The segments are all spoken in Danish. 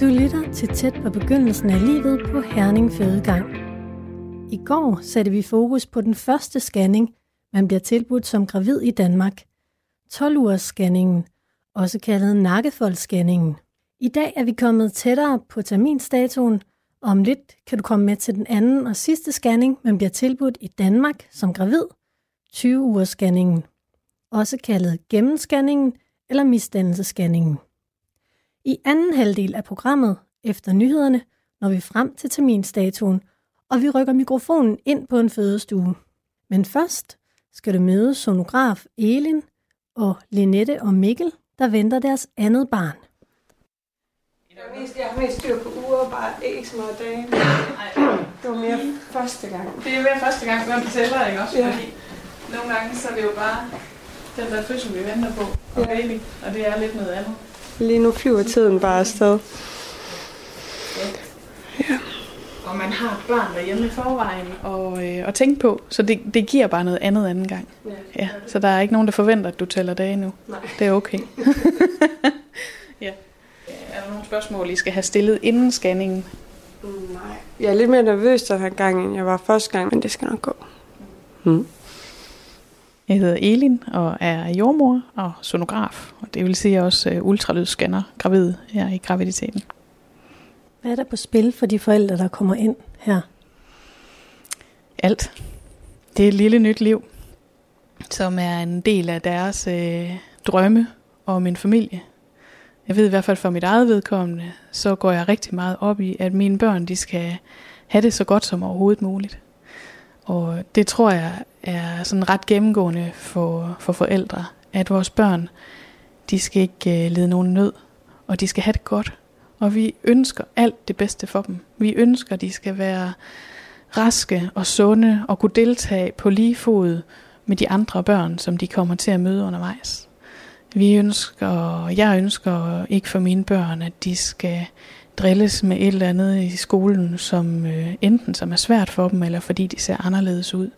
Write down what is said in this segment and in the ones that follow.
Du lytter til tæt på begyndelsen af livet på Herning Fødegang. I går satte vi fokus på den første scanning, man bliver tilbudt som gravid i Danmark. 12-ugers scanningen, også kaldet nakkefoldsscanningen. I dag er vi kommet tættere på terminstatuen, og om lidt kan du komme med til den anden og sidste scanning, man bliver tilbudt i Danmark som gravid, 20-ugers scanningen. Også kaldet gennemscanningen eller misdannelsescanningen. I anden halvdel af programmet, efter nyhederne, når vi frem til terminstatuen, og vi rykker mikrofonen ind på en fødestue. Men først skal du møde sonograf Elin og Linette og Mikkel, der venter deres andet barn. Jeg har mest, jeg har mest styr på uger, bare ikke så meget dage. Det var mere første gang. Det er mere første gang, hvem tæller, ikke også? Ja. Fordi nogle gange, så er det jo bare den der fødsel, vi venter på, og Ja. baby, og det er lidt noget andet. Lige nu flyver tiden bare afsted. Og man har et barn derhjemme i forvejen og, øh, at tænke på, så det, det giver bare noget andet anden gang. Ja. Ja, så der er ikke nogen, der forventer, at du tæller dage nu. Nej. Det er okay. ja. Er der nogle spørgsmål, I skal have stillet inden scanningen? Mm, Nej. Jeg er lidt mere nervøs den her gang, end jeg var første gang, men det skal nok gå. Mm. Jeg hedder Elin og er jordmor og sonograf, og det vil sige også uh, ultralydsscanner gravid her i graviditeten. Hvad er der på spil for de forældre, der kommer ind her? alt. Det er et lille nyt liv, som er en del af deres øh, drømme om en familie. Jeg ved i hvert fald for mit eget vedkommende, så går jeg rigtig meget op i, at mine børn de skal have det så godt som overhovedet muligt. Og det tror jeg er sådan ret gennemgående for, for forældre, at vores børn, de skal ikke øh, lide nogen nød, og de skal have det godt. Og vi ønsker alt det bedste for dem. Vi ønsker, at de skal være raske og sunde og kunne deltage på lige fod med de andre børn, som de kommer til at møde undervejs. Vi ønsker, jeg ønsker ikke for mine børn, at de skal drilles med et eller andet i skolen, som øh, enten som er svært for dem, eller fordi de ser anderledes ud.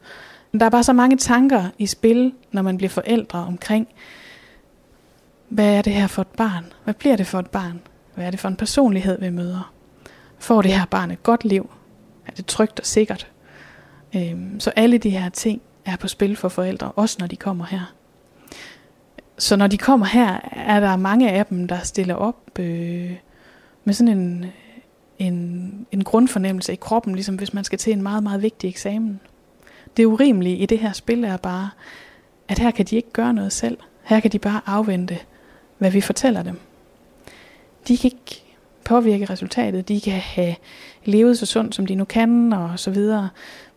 Der er bare så mange tanker i spil, når man bliver forældre omkring, hvad er det her for et barn? Hvad bliver det for et barn? Hvad er det for en personlighed, vi møder? Får det her barn et godt liv? Er det trygt og sikkert? Øhm, så alle de her ting er på spil for forældre, også når de kommer her. Så når de kommer her, er der mange af dem, der stiller op øh, med sådan en, en, en grundfornemmelse i kroppen, ligesom hvis man skal til en meget, meget vigtig eksamen. Det urimelige i det her spil er bare, at her kan de ikke gøre noget selv. Her kan de bare afvente, hvad vi fortæller dem. De kan ikke påvirke resultatet. De kan have levet så sundt, som de nu kan, og så videre.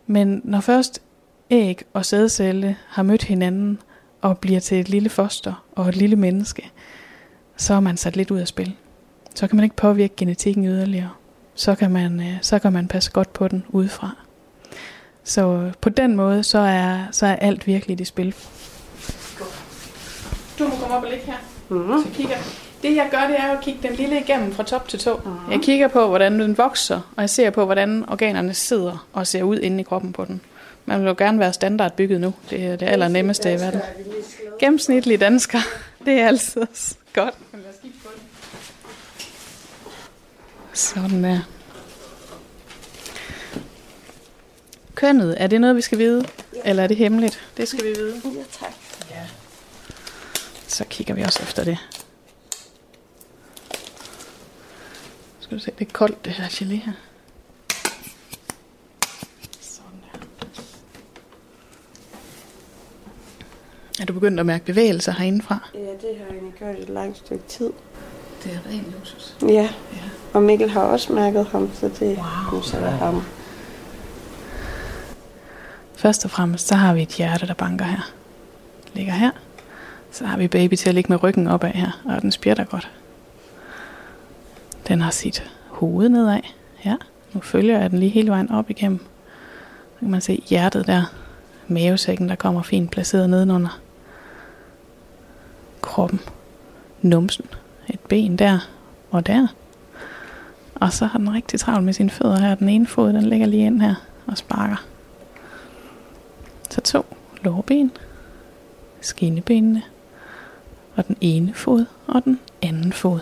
Men når først æg og sædcelle har mødt hinanden og bliver til et lille foster og et lille menneske, så er man sat lidt ud af spil. Så kan man ikke påvirke genetikken yderligere. Så kan man, øh, så kan man passe godt på den udefra. Så på den måde, så er, så er alt virkelig i spil. Du må komme op og ligge her. Mm. Så kigger. Det jeg gør, det er at kigge den lille igennem fra top til tå. Jeg kigger på, hvordan den vokser, og jeg ser på, hvordan organerne sidder og ser ud inde i kroppen på den. Man vil jo gerne være standardbygget nu. Det er det allernemmeste i verden. Gennemsnitlige dansker. Det er altid godt. Sådan der. Kønnet, er det noget, vi skal vide? Eller er det hemmeligt? Det skal vi vide. Ja, tak. Så kigger vi også efter det. Skal du se, det er koldt det her gelé her. Sådan der. Er du begyndt at mærke bevægelser herindefra? Ja, det har jeg egentlig gjort et langt stykke tid. Det er ren luksus. Ja, Ja. Og Mikkel har også mærket ham, så det Wow. så er ham. Først og fremmest, så har vi et hjerte, der banker her. Ligger her. Så har vi baby til at ligge med ryggen opad her, og den spjætter godt. Den har sit hoved nedad. Ja, nu følger jeg den lige hele vejen op igennem. Så kan man se hjertet der. Mavesækken, der kommer fint placeret nedenunder. Kroppen. Numsen. Et ben der og der. Og så har den rigtig travlt med sine fødder her. Den ene fod, den ligger lige ind her og sparker. Så to lårben, skinnebenene, og den ene fod og den anden fod.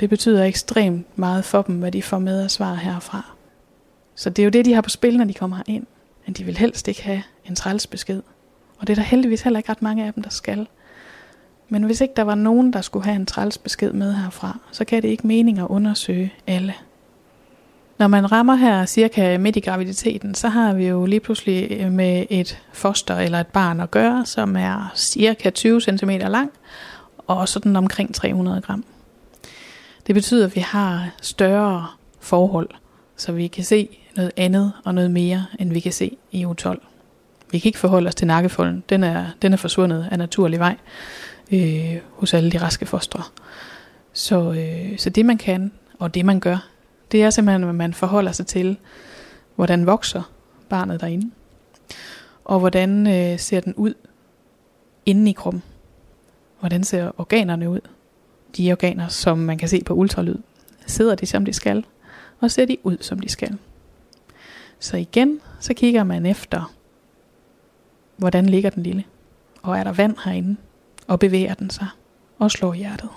Det betyder ekstremt meget for dem, hvad de får med at svare herfra. Så det er jo det, de har på spil, når de kommer ind. Men de vil helst ikke have en træls besked. Og det er der heldigvis heller ikke ret mange af dem, der skal. Men hvis ikke der var nogen, der skulle have en træls besked med herfra, så kan det ikke mening at undersøge alle. Når man rammer her cirka midt i graviditeten, så har vi jo lige pludselig øh, med et foster eller et barn at gøre, som er cirka 20 cm lang og sådan omkring 300 gram. Det betyder, at vi har større forhold, så vi kan se noget andet og noget mere, end vi kan se i U12. Vi kan ikke forholde os til nakkefolden. Den er, den er forsvundet af naturlig vej øh, hos alle de raske fostre. Så, øh, så det man kan, og det man gør, det er simpelthen, at man forholder sig til, hvordan vokser barnet derinde, og hvordan øh, ser den ud inde i kroppen. Hvordan ser organerne ud? De organer, som man kan se på ultralyd. Sidder de, som de skal? Og ser de ud, som de skal? Så igen, så kigger man efter, hvordan ligger den lille? Og er der vand herinde? Og bevæger den sig? Og slår hjertet?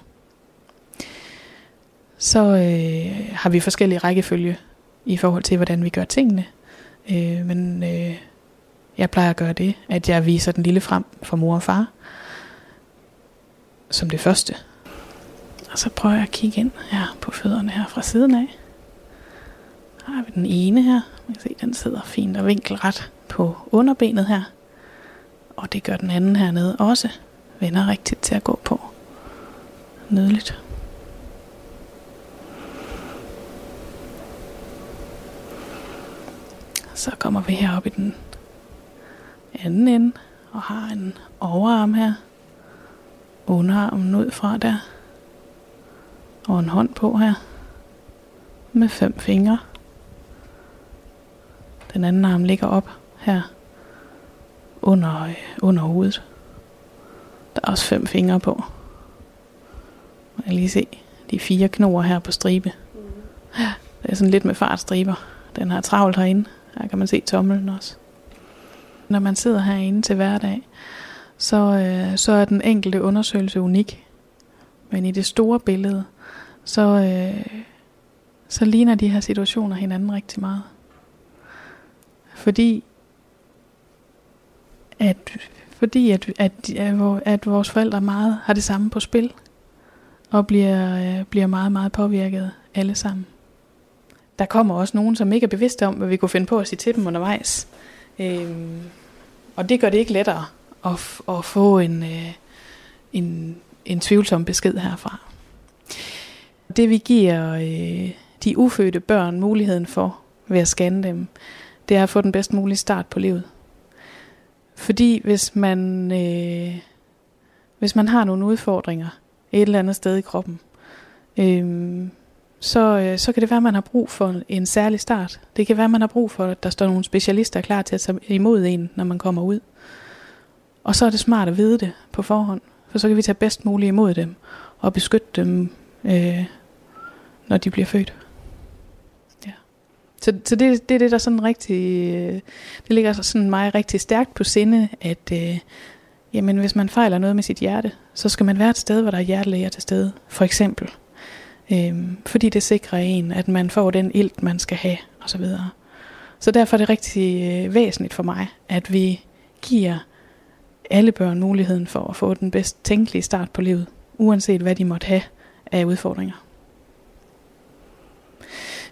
Så øh, har vi forskellige rækkefølge i forhold til, hvordan vi gør tingene. Øh, men øh, jeg plejer at gøre det, at jeg viser den lille frem for mor og far, som det første. Og så prøver jeg at kigge ind her på fødderne her fra siden af. Her har vi den ene her. Man kan se, den sidder fint og vinkelret på underbenet her. Og det gør den anden hernede også. Vender rigtigt til at gå på. Nydeligt. Så kommer vi herop i den anden ende og har en overarm her. Underarmen ud fra der. Og en hånd på her. Med fem fingre. Den anden arm ligger op her. Under, øh, under hovedet. Der er også fem fingre på. Man kan lige se de fire knoer her på stribe. Ja, det er sådan lidt med fartstriber. Den har travlt herinde. Her kan man se tommelen også. Når man sidder herinde til hverdag, så, øh, så er den enkelte undersøgelse unik. Men i det store billede, så, øh, så ligner de her situationer hinanden rigtig meget. Fordi at, fordi at, at, at, vores forældre meget har det samme på spil, og bliver, øh, bliver meget, meget påvirket alle sammen der kommer også nogen, som ikke er bevidste om, hvad vi kunne finde på at sige til dem undervejs. Øhm, og det gør det ikke lettere at, at få en, øh, en, en tvivlsom besked herfra. Det vi giver øh, de ufødte børn muligheden for ved at scanne dem, det er at få den bedst mulige start på livet. Fordi hvis man, øh, hvis man har nogle udfordringer et eller andet sted i kroppen, øh, så, øh, så kan det være, at man har brug for en særlig start. Det kan være, at man har brug for, at der står nogle specialister klar til at tage imod en, når man kommer ud. Og så er det smart at vide det på forhånd, for så kan vi tage bedst muligt imod dem og beskytte dem, øh, når de bliver født. Så, så det, det er det, der sådan rigtig, øh, det ligger sådan mig rigtig stærkt på sinde, at øh, jamen, hvis man fejler noget med sit hjerte, så skal man være et sted, hvor der er hjertelæger til stede, for eksempel. Øhm, fordi det sikrer en, at man får den ilt, man skal have, osv. Så, så derfor er det rigtig øh, væsentligt for mig, at vi giver alle børn muligheden for at få den bedst tænkelige start på livet, uanset hvad de måtte have af udfordringer.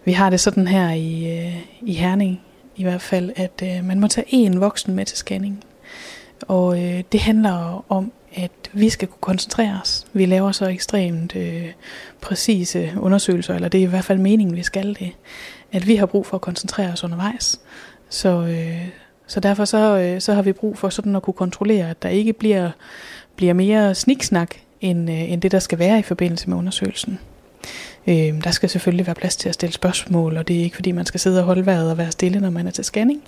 Vi har det sådan her i, øh, i Herning i hvert fald, at øh, man må tage én voksen med til scanning. Og øh, det handler om, at vi skal kunne koncentrere os. Vi laver så ekstremt øh, præcise undersøgelser, eller det er i hvert fald meningen, vi skal det, at vi har brug for at koncentrere os undervejs. Så, øh, så derfor så, øh, så har vi brug for sådan at kunne kontrollere, at der ikke bliver, bliver mere sniksnak, end, øh, end det, der skal være i forbindelse med undersøgelsen. Øh, der skal selvfølgelig være plads til at stille spørgsmål, og det er ikke fordi, man skal sidde og holde vejret og være stille, når man er til scanning.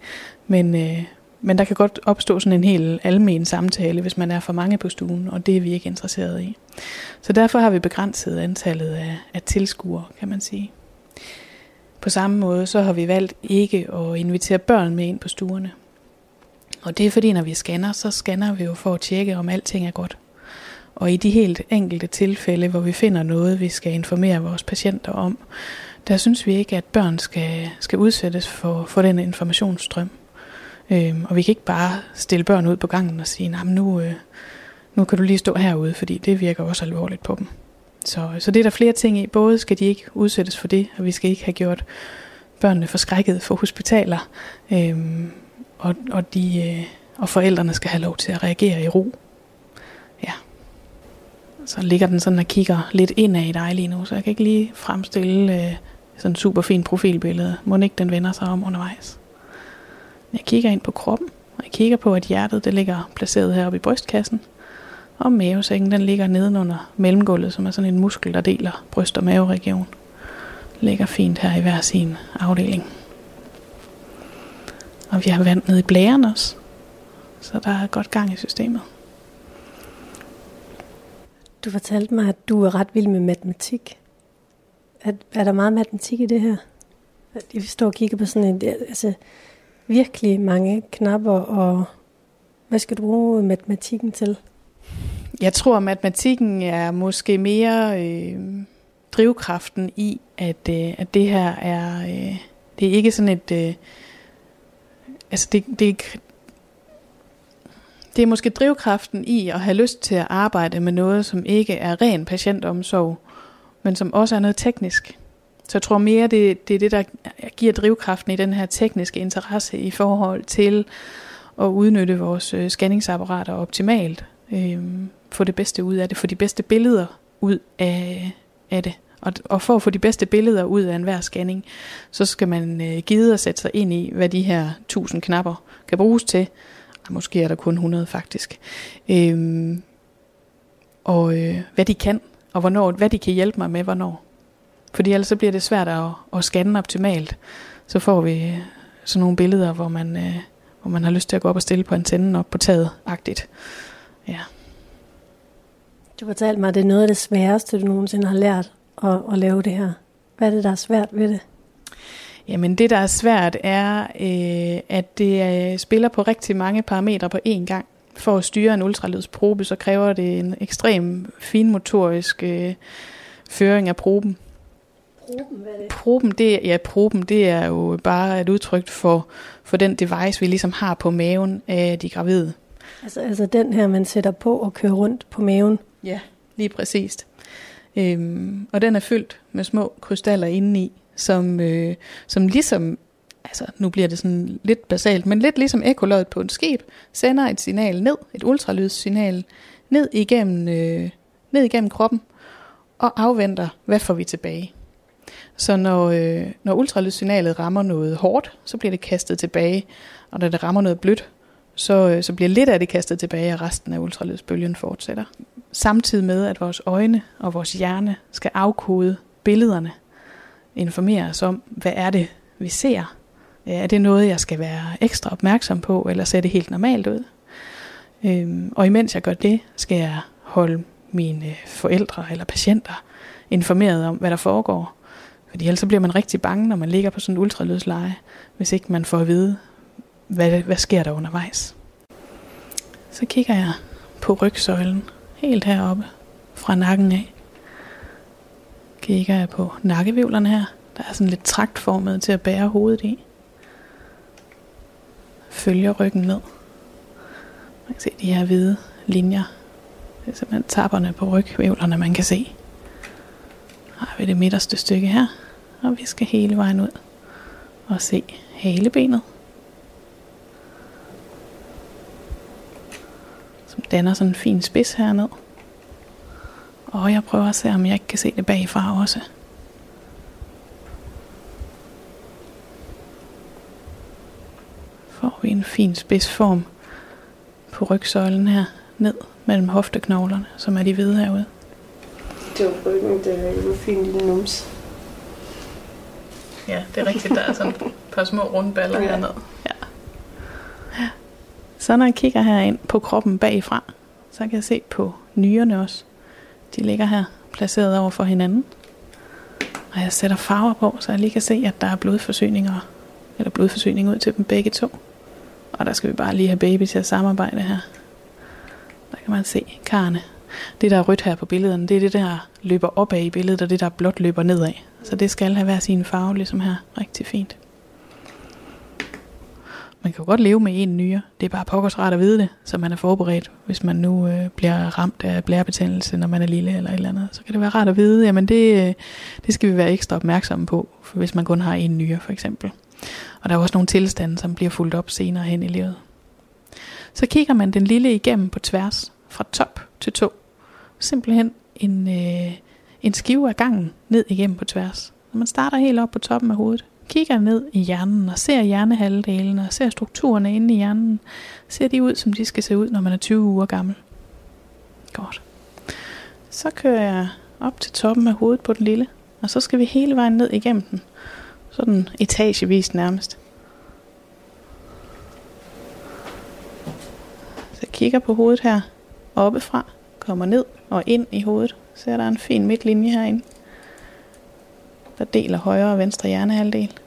Men, øh, men der kan godt opstå sådan en helt almen samtale, hvis man er for mange på stuen, og det er vi ikke interesseret i. Så derfor har vi begrænset antallet af, af tilskuere, kan man sige. På samme måde så har vi valgt ikke at invitere børn med ind på stuerne. Og det er fordi, når vi scanner, så scanner vi jo for at tjekke, om alting er godt. Og i de helt enkelte tilfælde, hvor vi finder noget, vi skal informere vores patienter om, der synes vi ikke, at børn skal, skal udsættes for, for den informationsstrøm. Øhm, og vi kan ikke bare stille børn ud på gangen og sige, nah, nu, øh, nu kan du lige stå herude, fordi det virker også alvorligt på dem. Så, så det er der flere ting i. Både skal de ikke udsættes for det, og vi skal ikke have gjort børnene forskrækket for hospitaler, øhm, og, og, de, øh, og forældrene skal have lov til at reagere i ro. Så ligger den sådan og kigger lidt indad i dig lige nu, så jeg kan ikke lige fremstille øh, sådan en super fin profilbillede. Må ikke den vender sig om undervejs. Jeg kigger ind på kroppen, og jeg kigger på, at hjertet det ligger placeret heroppe i brystkassen, og mavesækken den ligger nedenunder mellemgulvet, som er sådan en muskel, der deler bryst- og maveregion. Ligger fint her i hver sin afdeling. Og vi har vand ned i blæren også, så der er godt gang i systemet. Du fortalte mig, at du er ret vild med matematik. Er, er der meget matematik i det her? Jeg står og kigger på sådan en, altså virkelig mange knapper, og hvad skal du bruge matematikken til? Jeg tror, at matematikken er måske mere øh, drivkraften i, at, øh, at det her er, øh, det er ikke sådan et, øh, altså det, det, det er måske drivkraften i at have lyst til at arbejde med noget, som ikke er ren patientomsorg, men som også er noget teknisk. Så jeg tror mere, det, det er det, der giver drivkraften i den her tekniske interesse i forhold til at udnytte vores øh, scanningsapparater optimalt. Øh, få det bedste ud af det, få de bedste billeder ud af, af det. Og, og for at få de bedste billeder ud af enhver scanning, så skal man øh, gide at sætte sig ind i, hvad de her 1000 knapper kan bruges til. Måske er der kun 100 faktisk. Øhm, og øh, hvad de kan, og hvornår, hvad de kan hjælpe mig med, hvornår. Fordi ellers så bliver det svært at, at scanne optimalt. Så får vi øh, sådan nogle billeder, hvor man, øh, hvor man har lyst til at gå op og stille på antennen op på taget-agtigt. Ja. Du fortalte mig, at det er noget af det sværeste, du nogensinde har lært at, at lave det her. Hvad er det, der er svært ved det? Jamen det, der er svært, er, øh, at det øh, spiller på rigtig mange parametre på én gang. For at styre en ultralydsprobe, så kræver det en ekstrem finmotorisk øh, føring af proben. Proben, hvad er det? Proben, det, ja, proben, det er jo bare et udtryk for, for den device, vi ligesom har på maven af de gravide. Altså, altså den her, man sætter på og kører rundt på maven? Ja, lige præcist. Øhm, og den er fyldt med små krystaller indeni, som, øh, som ligesom, altså nu bliver det sådan lidt basalt, men lidt ligesom ekolodet på et skib, sender et signal ned, et ultralydssignal, ned igennem, øh, ned igennem kroppen, og afventer, hvad får vi tilbage. Så når, øh, når ultralydssignalet rammer noget hårdt, så bliver det kastet tilbage, og når det rammer noget blødt, så, øh, så bliver lidt af det kastet tilbage, og resten af ultralydsbølgen fortsætter. Samtidig med, at vores øjne og vores hjerne skal afkode billederne, informere os om, hvad er det, vi ser. Er det noget, jeg skal være ekstra opmærksom på, eller ser det helt normalt ud? Øhm, og imens jeg gør det, skal jeg holde mine øh, forældre eller patienter informeret om, hvad der foregår. Fordi ellers så bliver man rigtig bange, når man ligger på sådan en ultralydsleje, hvis ikke man får at vide, hvad, hvad sker der undervejs. Så kigger jeg på rygsøjlen, helt heroppe fra nakken af. Kigger jeg på nakkevivlerne her, der er sådan lidt traktformet til at bære hovedet i. Følger ryggen ned. Man kan se de her hvide linjer. Det er simpelthen tapperne på rygvivlerne, man kan se. Her har vi det midterste stykke her, og vi skal hele vejen ud og se halebenet. Som danner sådan en fin spids herned. Og jeg prøver at se, om jeg ikke kan se det bagfra også. Får vi en fin spidsform på rygsøjlen her, ned mellem hofteknoglerne, som er de hvide herude. Det var ryggen, det er jo en fin lille nums. Ja, det er rigtigt. Der er sådan et par små rundballer ja. hernede. Ja. Så når jeg kigger herind på kroppen bagfra, så kan jeg se på nyrerne også. De ligger her placeret over for hinanden. Og jeg sætter farver på, så jeg lige kan se, at der er blodforsyninger, eller blodforsyning ud til dem begge to. Og der skal vi bare lige have baby til at samarbejde her. Der kan man se karne. Det, der er rødt her på billederne, det er det, der løber opad i billedet, og det, der blot løber nedad. Så det skal have hver sin farve, ligesom her. Rigtig fint. Man kan jo godt leve med en nyre. Det er bare pokkers rart at vide det, så man er forberedt, hvis man nu øh, bliver ramt af blærebetændelse, når man er lille eller et eller andet. Så kan det være rart at vide, jamen det, øh, det skal vi være ekstra opmærksomme på, for hvis man kun har en nyre for eksempel. Og der er også nogle tilstande, som bliver fuldt op senere hen i livet. Så kigger man den lille igennem på tværs, fra top til to. Simpelthen en, øh, en skive af gangen ned igennem på tværs. Når man starter helt op på toppen af hovedet, kigger ned i hjernen og ser hjernehalvdelen og ser strukturerne inde i hjernen, ser de ud, som de skal se ud, når man er 20 uger gammel. Godt. Så kører jeg op til toppen af hovedet på den lille, og så skal vi hele vejen ned igennem den. Sådan etagevis nærmest. Så jeg kigger på hovedet her oppefra, kommer ned og ind i hovedet. Så er der en fin midtlinje herinde der deler højre og venstre hjernehalvdel.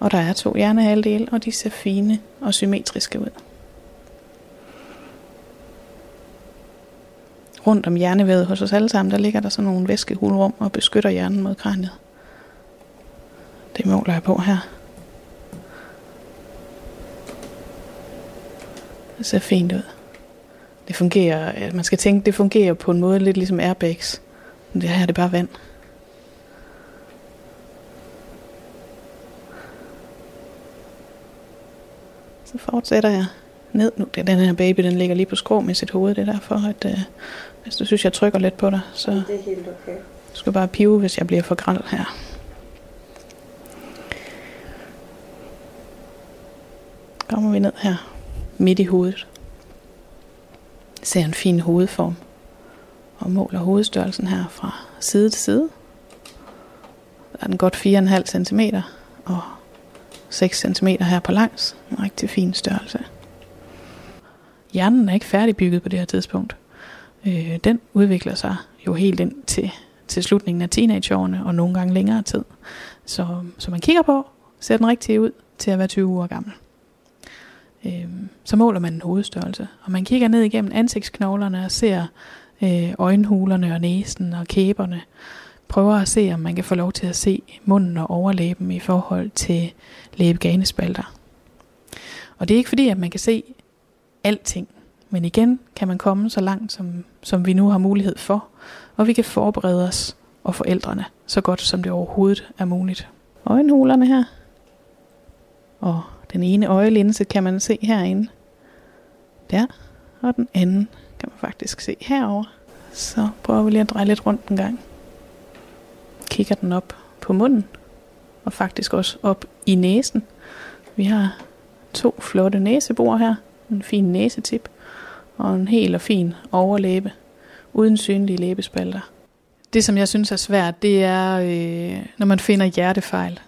Og der er to hjernehalvdele, og de ser fine og symmetriske ud. Rundt om hjernevævet hos os alle sammen, der ligger der sådan nogle væskehulrum og beskytter hjernen mod kraniet. Det måler jeg på her. Det ser fint ud. Det fungerer, man skal tænke, det fungerer på en måde lidt ligesom airbags. Men det her er det bare vand. Så fortsætter jeg ned nu. Det den her baby, den ligger lige på skrå med sit hoved. Det er derfor, at øh, hvis du synes, jeg trykker lidt på dig, så Det er helt okay. du skal bare pive, hvis jeg bliver for græld her. Kommer vi ned her midt i hovedet. Ser en fin hovedform og måler hovedstørrelsen her fra side til side. Der er den godt 4,5 cm og 6 cm her på langs. En rigtig fin størrelse. Hjernen er ikke færdigbygget på det her tidspunkt. Øh, den udvikler sig jo helt ind til, til slutningen af teenageårene og nogle gange længere tid. Så, så man kigger på, ser den rigtig ud til at være 20 uger gammel. Øh, så måler man en hovedstørrelse, og man kigger ned igennem ansigtsknoglerne og ser øh, øjenhulerne og næsen og kæberne. Prøver at se, om man kan få lov til at se munden og overlæben i forhold til læbeganespalter. Og det er ikke fordi, at man kan se alting, men igen kan man komme så langt, som, som vi nu har mulighed for, og vi kan forberede os og forældrene så godt, som det overhovedet er muligt. Øjenhulerne her, og den ene øjelinse kan man se herinde. Der, og den anden kan man faktisk se herover. Så prøver vi lige at dreje lidt rundt en gang. Kigger den op på munden, og faktisk også op i næsen. Vi har to flotte næsebor her, en fin næsetip og en helt og fin overlæbe, uden synlige læbespalter. Det, som jeg synes er svært, det er, øh, når man finder hjertefejl.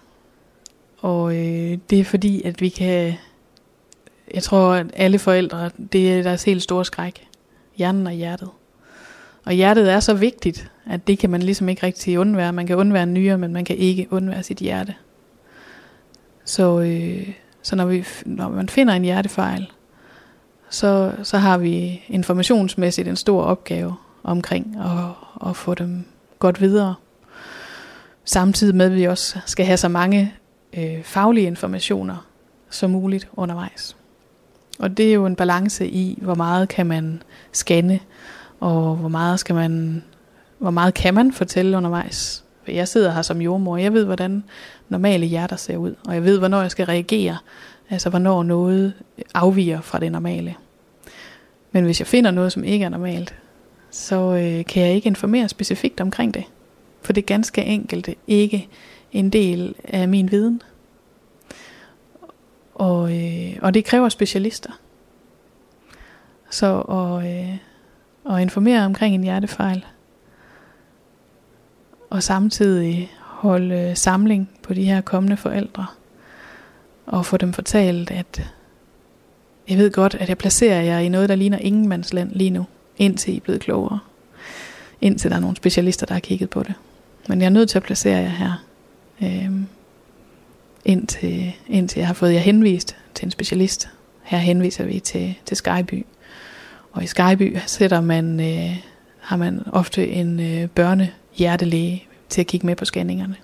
Og øh, det er fordi, at vi kan... Jeg tror, at alle forældre, det er deres helt store skræk. Hjernen og hjertet. Og hjertet er så vigtigt, at det kan man ligesom ikke rigtig undvære. Man kan undvære en nyre, men man kan ikke undvære sit hjerte. Så, øh, så når, vi, når man finder en hjertefejl, så, så har vi informationsmæssigt en stor opgave omkring at, at få dem godt videre. Samtidig med, at vi også skal have så mange øh, faglige informationer som muligt undervejs. Og det er jo en balance i, hvor meget kan man scanne, og hvor meget skal man, hvor meget kan man fortælle undervejs. For jeg sidder her som jordmor, jeg ved, hvordan normale hjerter ser ud, og jeg ved, hvornår jeg skal reagere, altså hvornår noget afviger fra det normale. Men hvis jeg finder noget, som ikke er normalt, så øh, kan jeg ikke informere specifikt omkring det. For det er ganske enkelt ikke en del af min viden. Og, øh, og det kræver specialister. Så og, øh, og informere omkring en hjertefejl, og samtidig holde samling på de her kommende forældre, og få dem fortalt, at jeg ved godt, at jeg placerer jer i noget, der ligner ingenmandsland lige nu, indtil I er blevet klogere. Indtil der er nogle specialister, der har kigget på det. Men jeg er nødt til at placere jer her, øhm, indtil, indtil jeg har fået jer henvist til en specialist. Her henviser vi til, til Skyby. Og i Skyby sætter man øh, har man ofte en øh, børnehjertelæge til at kigge med på scanningerne.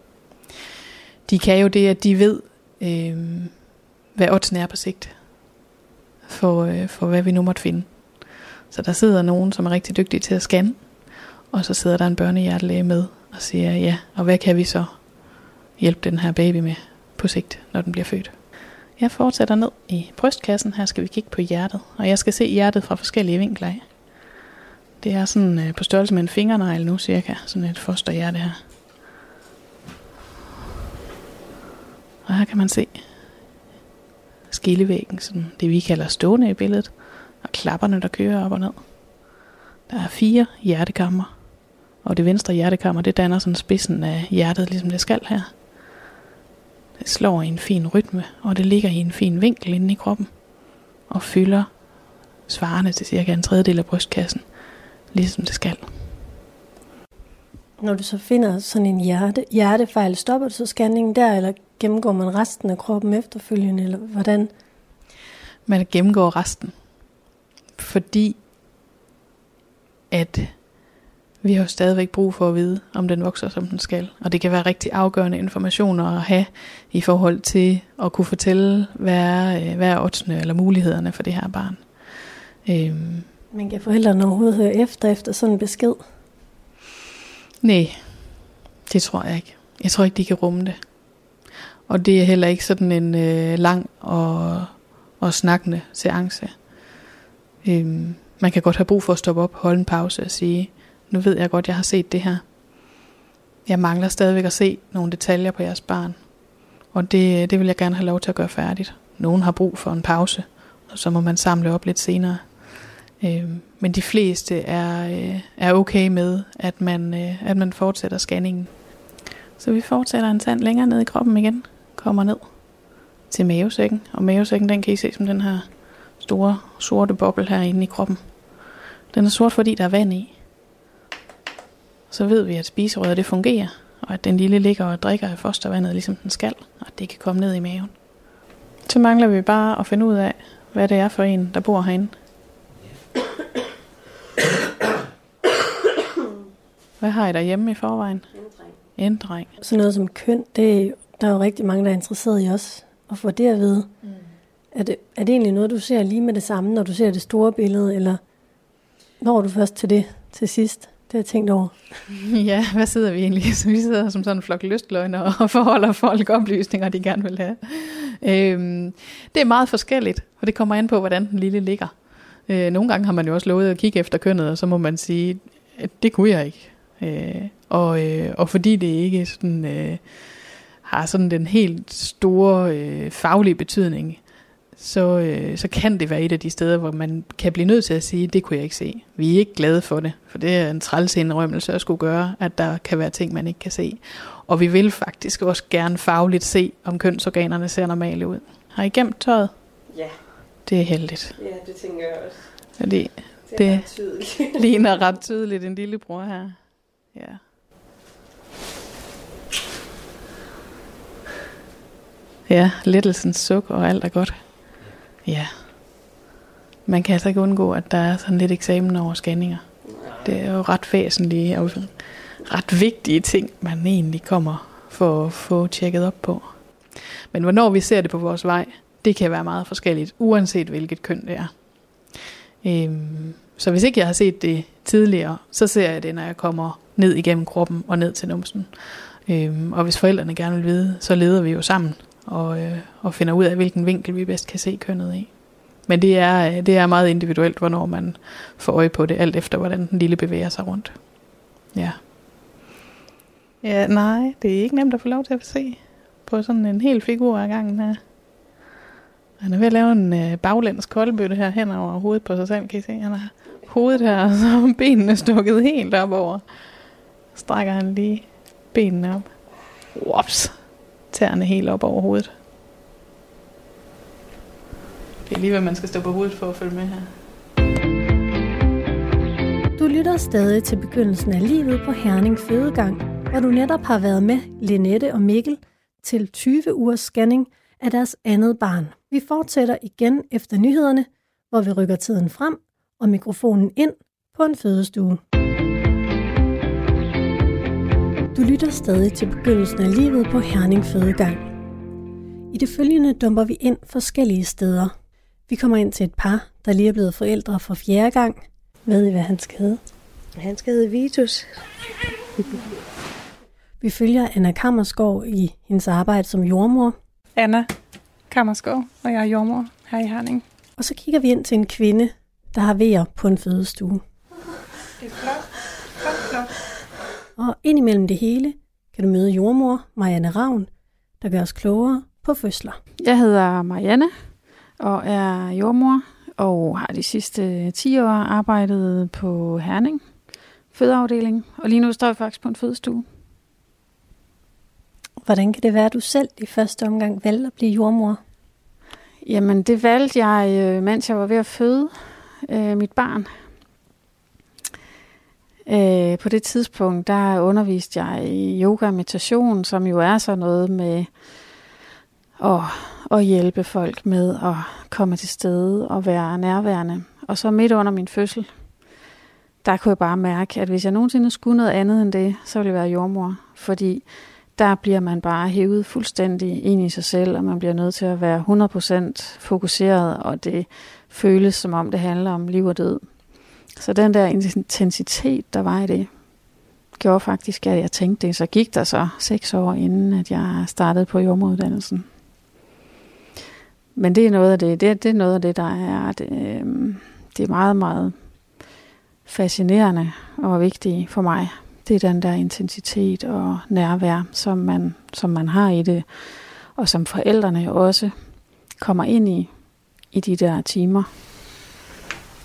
De kan jo det, at de ved, øh, hvad oddsen er på sigt, for, øh, for hvad vi nu måtte finde. Så der sidder nogen, som er rigtig dygtige til at scanne, og så sidder der en børnehjertelæge med og siger, ja, og hvad kan vi så hjælpe den her baby med på sigt, når den bliver født. Jeg fortsætter ned i brystkassen. Her skal vi kigge på hjertet, og jeg skal se hjertet fra forskellige vinkler af. Det er sådan øh, på størrelse med en fingernegl nu cirka, sådan et fosterhjerte her. Og her kan man se skillevæggen, sådan det vi kalder stående i billedet, og klapperne, der kører op og ned. Der er fire hjertekammer, og det venstre hjertekammer, det danner sådan spidsen af hjertet, ligesom det skal her. Det slår i en fin rytme, og det ligger i en fin vinkel inde i kroppen, og fylder svarende til cirka en tredjedel af brystkassen, ligesom det skal. Når du så finder sådan en hjerte, hjertefejl, stopper du så scanningen der, eller gennemgår man resten af kroppen efterfølgende, eller hvordan? Man gennemgår resten, fordi at vi har jo stadigvæk brug for at vide, om den vokser, som den skal. Og det kan være rigtig afgørende informationer at have i forhold til at kunne fortælle, hvad er, øh, hvad er oddsene eller mulighederne for det her barn. Øhm. Men kan forældrene overhovedet høre efter, efter sådan en besked? Nej, det tror jeg ikke. Jeg tror ikke, de kan rumme det. Og det er heller ikke sådan en øh, lang og, og snakkende seance. Øhm, man kan godt have brug for at stoppe op, holde en pause og sige, nu ved jeg godt, jeg har set det her. Jeg mangler stadigvæk at se nogle detaljer på jeres barn. Og det, det vil jeg gerne have lov til at gøre færdigt. Nogen har brug for en pause, og så må man samle op lidt senere. Øh, men de fleste er, øh, er okay med, at man, øh, at man fortsætter scanningen. Så vi fortsætter en tand længere ned i kroppen igen. Kommer ned til mavesækken. Og mavesækken, den kan I se som den her store sorte boble herinde i kroppen. Den er sort, fordi der er vand i så ved vi, at spiserøret det fungerer, og at den lille ligger og drikker af fostervandet, ligesom den skal, og at det kan komme ned i maven. Så mangler vi bare at finde ud af, hvad det er for en, der bor herinde. Hvad har I derhjemme i forvejen? En dreng. Sådan noget som køn, det er, der er jo rigtig mange, der er interesseret i os at få det at vide. Mm. Er, det, er det egentlig noget, du ser lige med det samme, når du ser det store billede, eller når du først til det til sidst? Det har jeg tænkt over. Ja, hvad sidder vi egentlig? Så vi sidder som sådan en flok lystløgner og forholder folk oplysninger, de gerne vil have. Øhm, det er meget forskelligt, og det kommer an på, hvordan den lille ligger. Øh, nogle gange har man jo også lovet at kigge efter kønnet, og så må man sige, at det kunne jeg ikke. Øh, og, øh, og fordi det ikke sådan, øh, har sådan den helt store øh, faglige betydning, så, øh, så kan det være et af de steder, hvor man kan blive nødt til at sige, det kunne jeg ikke se. Vi er ikke glade for det, for det er en træls indrømmelse at skulle gøre, at der kan være ting, man ikke kan se. Og vi vil faktisk også gerne fagligt se, om kønsorganerne ser normale ud. Har I gemt tøjet? Ja. Det er heldigt. Ja, det tænker jeg også. Fordi det, det ret tydeligt. ligner ret tydeligt en lillebror her. Ja. Ja, lettelsens suk og alt er godt. Ja. Man kan altså ikke undgå, at der er sådan lidt eksamen over scanninger. Det er jo ret væsentlige og ret vigtige ting, man egentlig kommer for at få tjekket op på. Men hvornår vi ser det på vores vej, det kan være meget forskelligt, uanset hvilket køn det er. Øhm, så hvis ikke jeg har set det tidligere, så ser jeg det, når jeg kommer ned igennem kroppen og ned til numsen. Øhm, og hvis forældrene gerne vil vide, så leder vi jo sammen og, øh, og finder ud af, hvilken vinkel vi bedst kan se kønnet i. Men det er, øh, det er meget individuelt, hvornår man får øje på det, alt efter hvordan den lille bevæger sig rundt. Ja. Ja, nej, det er ikke nemt at få lov til at se på sådan en hel figur af gangen her. Han er ved at lave en øh, baglæns koldbøtte her hen over hovedet på sig selv, kan I se? Han har hovedet her, og så benene stukket helt op over. Strækker han lige benene op. Whoops tæerne helt op over hovedet. Det er lige, hvad man skal stå på hovedet for at følge med her. Du lytter stadig til begyndelsen af livet på Herning Fødegang, hvor du netop har været med Linette og Mikkel til 20 ugers scanning af deres andet barn. Vi fortsætter igen efter nyhederne, hvor vi rykker tiden frem og mikrofonen ind på en fødestue. Du lytter stadig til begyndelsen af livet på Herning Fødegang. I det følgende dumper vi ind forskellige steder. Vi kommer ind til et par, der lige er blevet forældre for fjerde gang. Ved I, hvad han skal hedde? Han skal hedde Vitus. Vi følger Anna Kammersgaard i hendes arbejde som jordmor. Anna Kammersgaard, og jeg er jordmor her i Herning. Og så kigger vi ind til en kvinde, der har vejer på en fødestue. Det er flot. Og indimellem det hele kan du møde jordmor Marianne Ravn, der gør os klogere på fødsler. Jeg hedder Marianne og er jordmor og har de sidste 10 år arbejdet på Herning fødeafdeling. Og lige nu står jeg faktisk på en fødestue. Hvordan kan det være, at du selv i første omgang valgte at blive jordmor? Jamen, det valgte jeg, øh, mens jeg var ved at føde øh, mit barn. Øh, på det tidspunkt, der underviste jeg i yoga og meditation, som jo er sådan noget med at, at hjælpe folk med at komme til stede og være nærværende. Og så midt under min fødsel, der kunne jeg bare mærke, at hvis jeg nogensinde skulle noget andet end det, så ville jeg være jordmor. Fordi der bliver man bare hævet fuldstændig ind i sig selv, og man bliver nødt til at være 100% fokuseret, og det føles som om det handler om liv og død. Så den der intensitet, der var i det, gjorde faktisk, at jeg tænkte det. Så gik der så seks år inden, at jeg startede på jordmoruddannelsen. Men det er noget af det, det, det er noget af det, der er, det, øh, det er meget, meget fascinerende og vigtigt for mig. Det er den der intensitet og nærvær, som man, som man har i det, og som forældrene også kommer ind i, i de der timer.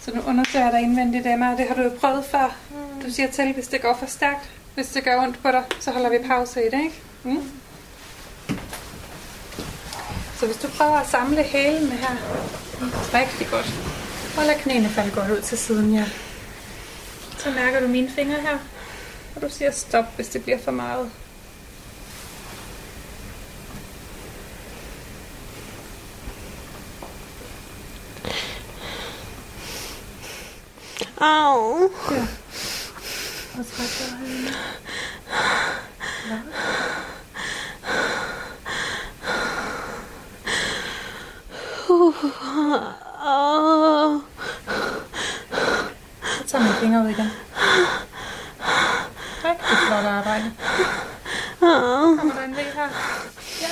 Så nu undersøger jeg dig indvendigt, Emma, og det har du jo prøvet før. Du siger til, hvis det går for stærkt, hvis det gør ondt på dig, så holder vi pause i det, ikke? Mm. Så hvis du prøver at samle hælene her, rigtig godt. Og lad knæene falde godt ud til siden, ja. Så mærker du mine fingre her, og du siger stop, hvis det bliver for meget. Au. Ja. Was war da hælene. Ja. Au. Så tager mine fingre ud igen. Rigtig flot arbejde. Kommer der en væg her? Ja.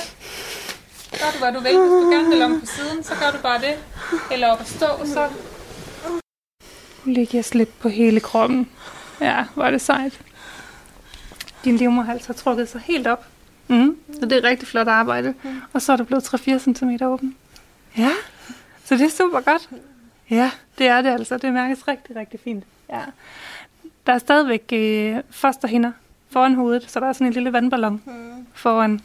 Gør du, hvad du vil. Hvis du gerne vil om på siden, så gør du bare det. Eller op at stå, så... Lægger jeg slip på hele kroppen. Ja, er det sejt. Din livmorhals har trukket sig helt op. Mm. Så det er rigtig flot arbejde. Og så er du blevet 3-4 cm åben. Ja, så det er super godt. Ja, det er det altså. Det mærkes rigtig, rigtig fint. Ja. Der er stadigvæk øh, fosterhinder foran hovedet, så der er sådan en lille vandballon foran,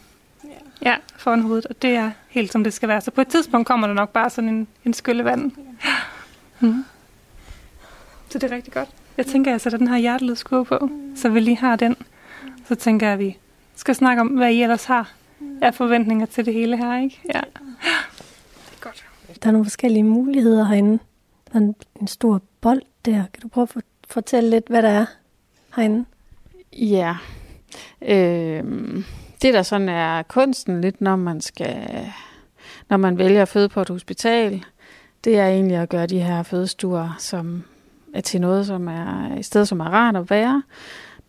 ja, foran hovedet, og det er helt som det skal være. Så på et tidspunkt kommer der nok bare sådan en, en skylle vand. Mm. Så det er rigtig godt. Jeg tænker, at jeg sætter den her hjertelødskurve på, så vi lige har den. Så tænker jeg, at vi skal snakke om, hvad I ellers har af forventninger til det hele her, ikke? Ja. Det er godt. Der er nogle forskellige muligheder herinde. Der er en, en stor bold der. Kan du prøve at for- fortælle lidt, hvad der er herinde? Ja. Øh, det der sådan er kunsten lidt, når man skal, når man vælger at føde på et hospital, det er egentlig at gøre de her fødestuer, som Øh, til noget, som er et sted, som er rart at være.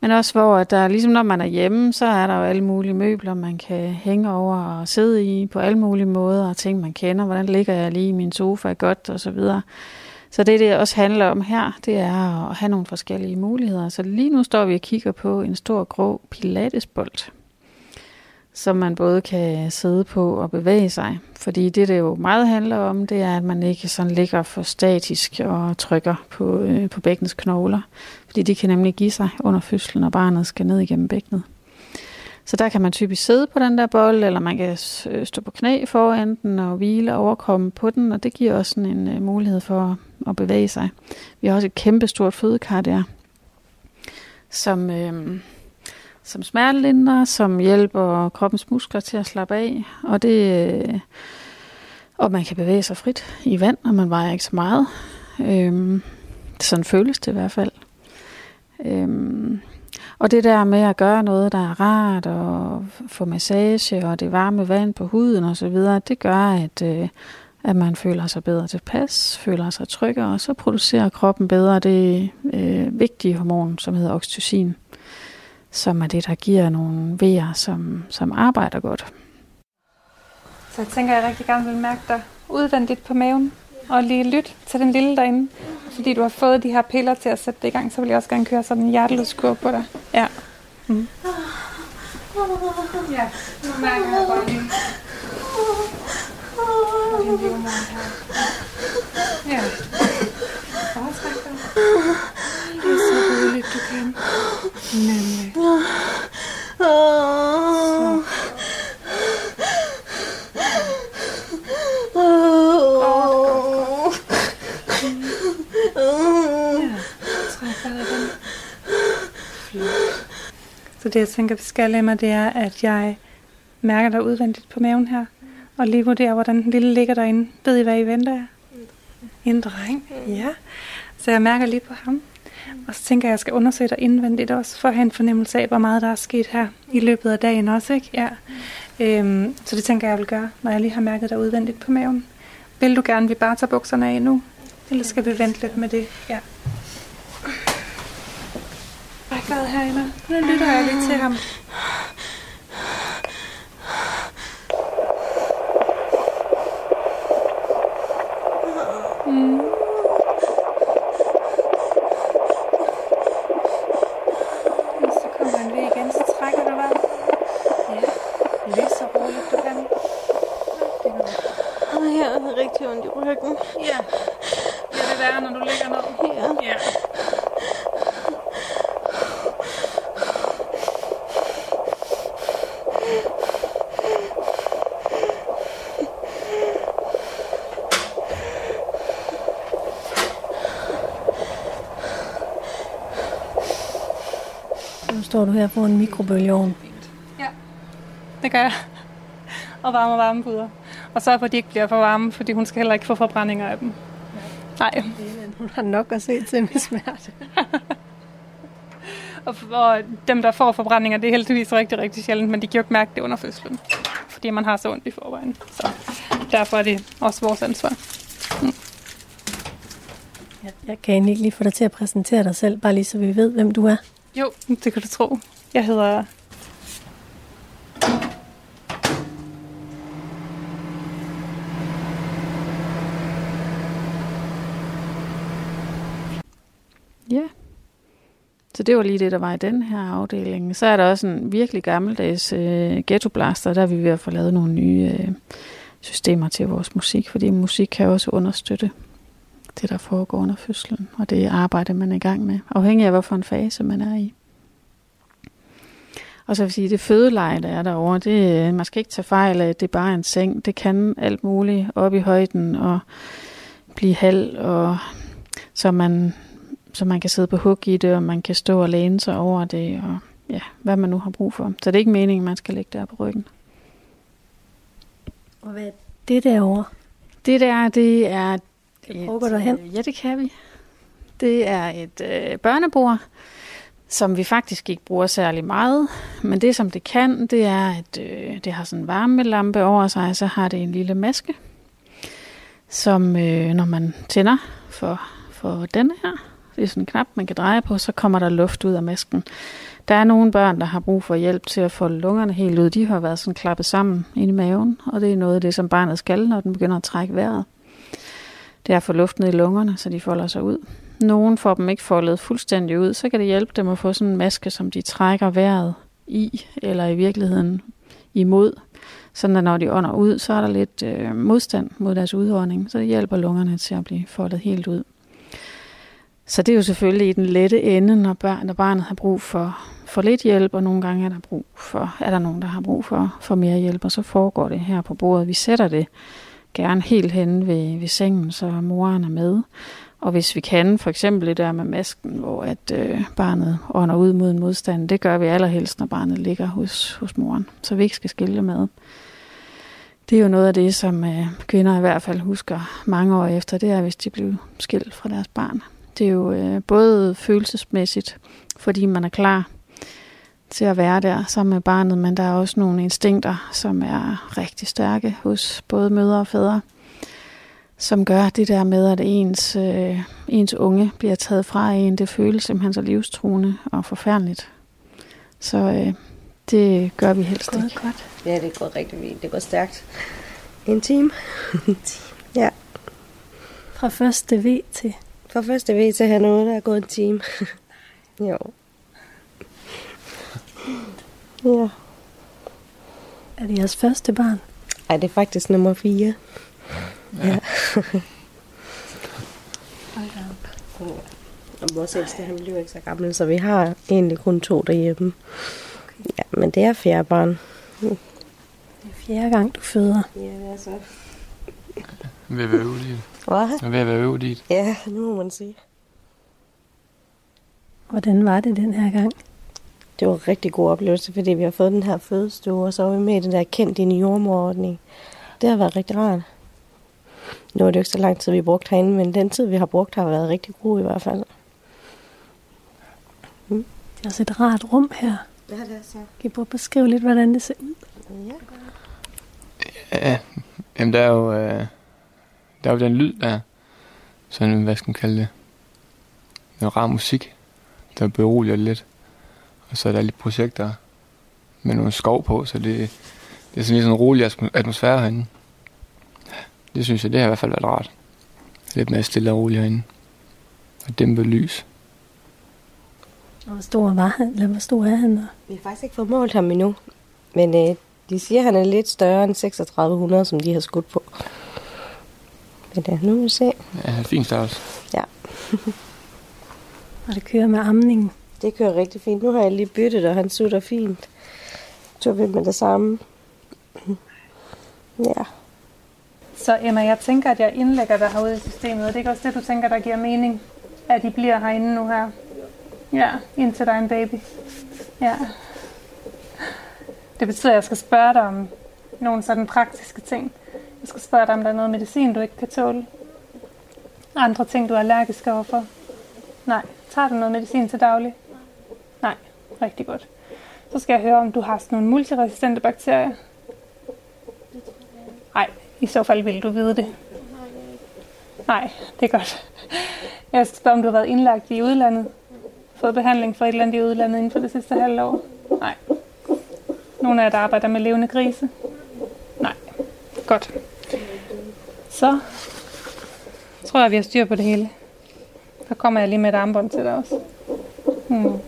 Men også hvor, at der, ligesom når man er hjemme, så er der jo alle mulige møbler, man kan hænge over og sidde i på alle mulige måder, og ting, man kender. Hvordan ligger jeg lige i min sofa godt, og så videre. Så det, det også handler om her, det er at have nogle forskellige muligheder. Så lige nu står vi og kigger på en stor grå pilatesbold, som man både kan sidde på og bevæge sig. Fordi det, det jo meget handler om, det er, at man ikke sådan ligger for statisk og trykker på, øh, på bækkenets knogler. Fordi de kan nemlig give sig under fødslen, når barnet skal ned igennem bækkenet. Så der kan man typisk sidde på den der bold, eller man kan øh, stå på knæ foran den og hvile og overkomme på den, og det giver også sådan en øh, mulighed for at bevæge sig. Vi har også et kæmpestort fødekar der, som, øh, som smertelindrer, som hjælper kroppens muskler til at slappe af, og det øh, og man kan bevæge sig frit i vand, og man vejer ikke så meget. Øhm, sådan føles det i hvert fald. Øhm, Og det der med at gøre noget, der er rart, og få massage, og det varme vand på huden osv., det gør, at, øh, at man føler sig bedre tilpas, føler sig tryggere, og så producerer kroppen bedre det øh, vigtige hormon, som hedder oxytocin, som er det, der giver nogle vejer, som, som arbejder godt. Så jeg tænker, at jeg rigtig gerne vil mærke dig udvendigt på maven, og lige lytte til den lille derinde. Fordi du har fået de her piller til at sætte det i gang, så vil jeg også gerne køre sådan en hjerteløskur på dig. Ja. Mm. Ja, nu mærker jeg bare lige. Ja. Bare træk dig. Det er så roligt, du kan. Nemlig. Så. Øh, så det, jeg tænker, vi skal mig, det er, at jeg mærker dig udvendigt på maven her, og lige vurderer, hvordan den lille ligger derinde. Ved I, hvad I venter jer? En dreng? Ja. Så jeg mærker lige på ham. Og så tænker jeg, at jeg skal undersøge dig indvendigt også, for at have en fornemmelse af, hvor meget der er sket her i løbet af dagen også. Ikke? Ja. Øhm, så det tænker jeg, jeg vil gøre, når jeg lige har mærket dig udvendigt på maven. Vil du gerne, at vi bare tager bukserne af nu? Eller skal vi vente lidt med det? Ja. Ræk vejret herinde. Nu lytter jeg lige til ham. Mm. Og så kommer han ved igen, så trækker du vejret. Ja, lige så roligt du kan. Det går jeg har rigtig ondt i ryggen. Ja. Ja, det værre, når du ligger ned. Ja. Ja. Nu står du her på en mikrobølgeovn. Ja, det gør jeg. Og varme varmepuder. Og så for, at de ikke bliver for varme, fordi hun skal heller ikke få forbrændinger af dem. Nej. Hun har nok at se til med smerte. Og, og dem, der får forbrændinger, det er heldigvis rigtig, rigtig sjældent, men de kan jo ikke mærke det under fødslen. Fordi man har så ondt i forvejen. Så derfor er det også vores ansvar. Jeg, jeg kan egentlig ikke lige få dig til at præsentere dig selv, bare lige så vi ved, hvem du er. Jo, det kan du tro. Jeg hedder... Ja. Så det var lige det, der var i den her afdeling. Så er der også en virkelig gammeldags øh, ghettoblaster, der er vi ved at få lavet nogle nye øh, systemer til vores musik, fordi musik kan også understøtte det, der foregår under fødslen, og det arbejde, man er i gang med, afhængig af, hvorfor en fase man er i. Og så vil jeg sige, det fødeleje, der er derovre, det, øh, man skal ikke tage fejl af, det er bare en seng. Det kan alt muligt op i højden og blive halv, og så man, så man kan sidde på hug i det, og man kan stå og læne sig over det, og ja, hvad man nu har brug for. Så det er ikke meningen, man skal ligge der på ryggen. Og hvad er det derovre? Det der, det er... Kan vi prøve at gå derhen? øh, Ja, det kan vi. Det er et øh, børnebord, som vi faktisk ikke bruger særlig meget. Men det, som det kan, det er, at øh, det har sådan en varmelampe over sig, så har det en lille maske, som øh, når man tænder for, for denne her, det er sådan en knap, man kan dreje på, så kommer der luft ud af masken. Der er nogle børn, der har brug for hjælp til at få lungerne helt ud. De har været sådan klappet sammen inde i maven, og det er noget af det, som barnet skal, når den begynder at trække vejret. Det er at få luft ned i lungerne, så de folder sig ud. Nogen får dem ikke foldet fuldstændig ud, så kan det hjælpe dem at få sådan en maske, som de trækker vejret i, eller i virkeligheden imod. Sådan at når de ånder ud, så er der lidt øh, modstand mod deres udånding, så det hjælper lungerne til at blive foldet helt ud. Så det er jo selvfølgelig i den lette ende, når, børn, når barnet har brug for, for lidt hjælp, og nogle gange er der, brug for, er der nogen, der har brug for, for mere hjælp, og så foregår det her på bordet. Vi sætter det gerne helt hen ved, ved sengen, så moren er med. Og hvis vi kan, for eksempel det der med masken, hvor at øh, barnet ånder ud mod en modstand, det gør vi allerhelst, når barnet ligger hos, hos moren, så vi ikke skal skille med. Det er jo noget af det, som øh, kvinder i hvert fald husker mange år efter, det er, hvis de blev skilt fra deres barn. Det er jo øh, både følelsesmæssigt, fordi man er klar til at være der sammen med barnet, men der er også nogle instinkter, som er rigtig stærke hos både mødre og fædre, som gør det der med, at ens, øh, ens unge bliver taget fra en. Det føles simpelthen så livstruende og forfærdeligt. Så øh, det gør vi helst Gået ikke. godt. Ja, det går rigtig fint. Det går stærkt. En time. ja. Fra første V til... Fra første V til hernede, der er gået en time. jo. Ja. Er det jeres første barn? Ej, det er faktisk nummer 4. Ja. Og vores ældste, han bliver ikke så gammel, så vi har egentlig kun to derhjemme. Ja, men det er fjerde barn. Det er fjerde gang, du føder. Ja, det er så. Ved at være øvet i det. Hvad? Jeg er ved at være øvet i det. Ja, det må man sige. Hvordan var det den her gang? Det var en rigtig god oplevelse, fordi vi har fået den her fødestue, og så var vi med i den der kendt din jordmorordning. Det har været rigtig rart. Nu er det jo ikke så lang tid, vi har brugt herinde, men den tid, vi har brugt, har været rigtig god i hvert fald. Det er også et rart rum her. Ja, det er så. Kan I prøve at beskrive lidt, hvordan det ser ud? Ja. Ja, jamen der er jo, øh, der er jo den lyd der, sådan, hvad skal man kalde det, noget rar musik, der beroliger lidt. Og så er der lidt projekter med nogle skov på, så det, det er sådan lidt en rolig atmo- atmosfære herinde. Det synes jeg, det har i hvert fald været rart. Lidt mere stille og roligt herinde. Og dæmpet lys. Og hvor stor var han? Eller hvor stor er han? Vi har faktisk ikke fået målt ham endnu. Men øh, de siger, at han er lidt større end 3600, som de har skudt på. Men ja, nu må vi se. Ja, fint størrelse. og det kører med amningen. Det kører rigtig fint. Nu har jeg lige byttet, og han sutter fint. Tog vi med det samme. Ja. Så Emma, jeg tænker, at jeg indlægger dig herude i systemet. Er det ikke også det, du tænker, der giver mening? At I bliver herinde nu her? Ja, indtil der er en baby. Ja. Det betyder, at jeg skal spørge dig om nogle sådan praktiske ting. Jeg skal spørge dig, om der er noget medicin, du ikke kan tåle. Andre ting, du er allergisk overfor. Nej. Tager du noget medicin til daglig? Nej. Rigtig godt. Så skal jeg høre, om du har sådan nogle multiresistente bakterier. Nej, i så fald vil du vide det. Nej, det er godt. Jeg skal spørge, om du har været indlagt i udlandet. Fået behandling for et eller andet i udlandet inden for det sidste halve år. Nej. Nogle af jer, der arbejder med levende grise. Nej. Godt. Så tror jeg, vi har styr på det hele. Så kommer jeg lige med et armbånd til dig også. Hmm.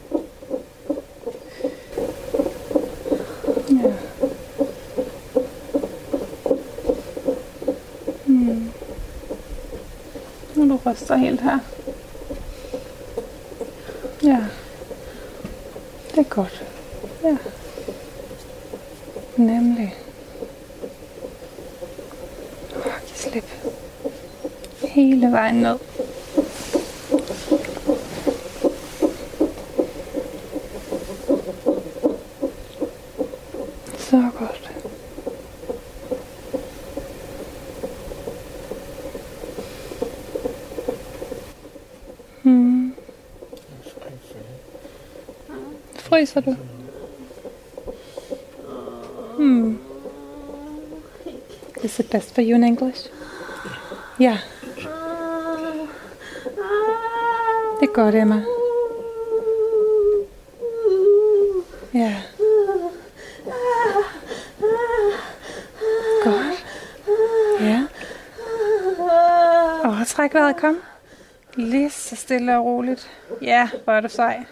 Ja. Hmm. Nu du ryster helt her. Ja. Det er godt. Ja. Nemlig. Giv. Hele vejen ned. Så godt. Hmm. Fryser du? Hmm. Is it best for you in English? Ja. Det er godt, Emma. Ja. Godt. Ja. Og træk vejret, kom. Lige så stille og roligt. Ja, hvor er du sej.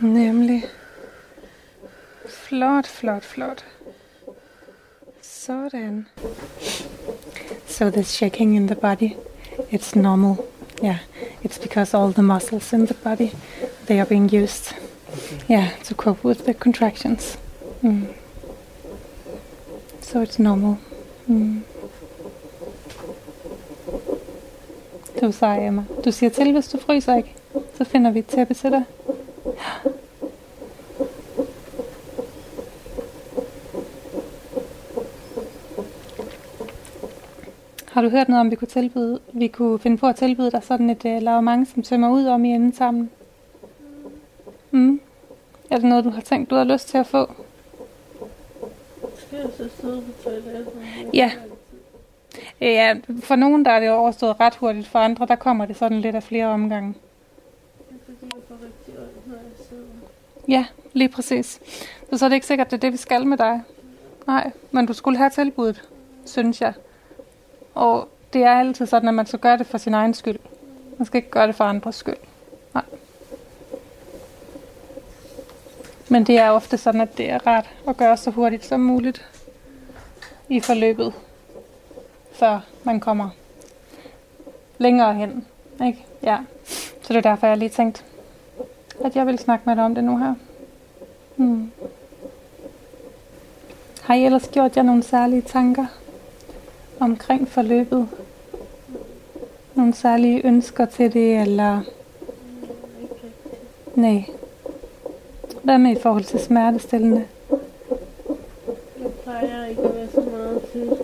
Nemlig. Flot, flot, flot. Sådan. So this shaking in the body, it's normal. Yeah, it's because all the muscles in the body, they are being used. Yeah, to cope with the contractions. Mm. So it's normal. Mm. Du. Du siger til, hvis du fryser ikke. Så finder vi et tæppe til dig. Har du hørt noget om, vi kunne, tilbyde, vi kunne finde på at tilbyde dig sådan et uh, lavemang, som tømmer ud om i enden sammen? Mm. Er det noget, du har tænkt, du har lyst til at få? Skal jeg så sidde på toilettet? Ja. Ja, for nogen der er det overstået ret hurtigt, for andre der kommer det sådan lidt af flere omgange. Ja, lige præcis. Så, så er det ikke sikkert, det er det, vi skal med dig. Nej, men du skulle have tilbuddet, synes jeg. Og det er altid sådan, at man skal gøre det for sin egen skyld. Man skal ikke gøre det for andres skyld. Nej. Men det er ofte sådan, at det er rart at gøre så hurtigt som muligt i forløbet, før man kommer længere hen. Ikke? Ja. Så det er derfor, jeg lige tænkte, at jeg vil snakke med dig om det nu her. Hmm. Har I ellers gjort jer nogle særlige tanker omkring forløbet? Nogle særlige ønsker til det, eller... Nej. Hvad med i forhold til smertestillende? Jeg plejer ikke at være så meget til,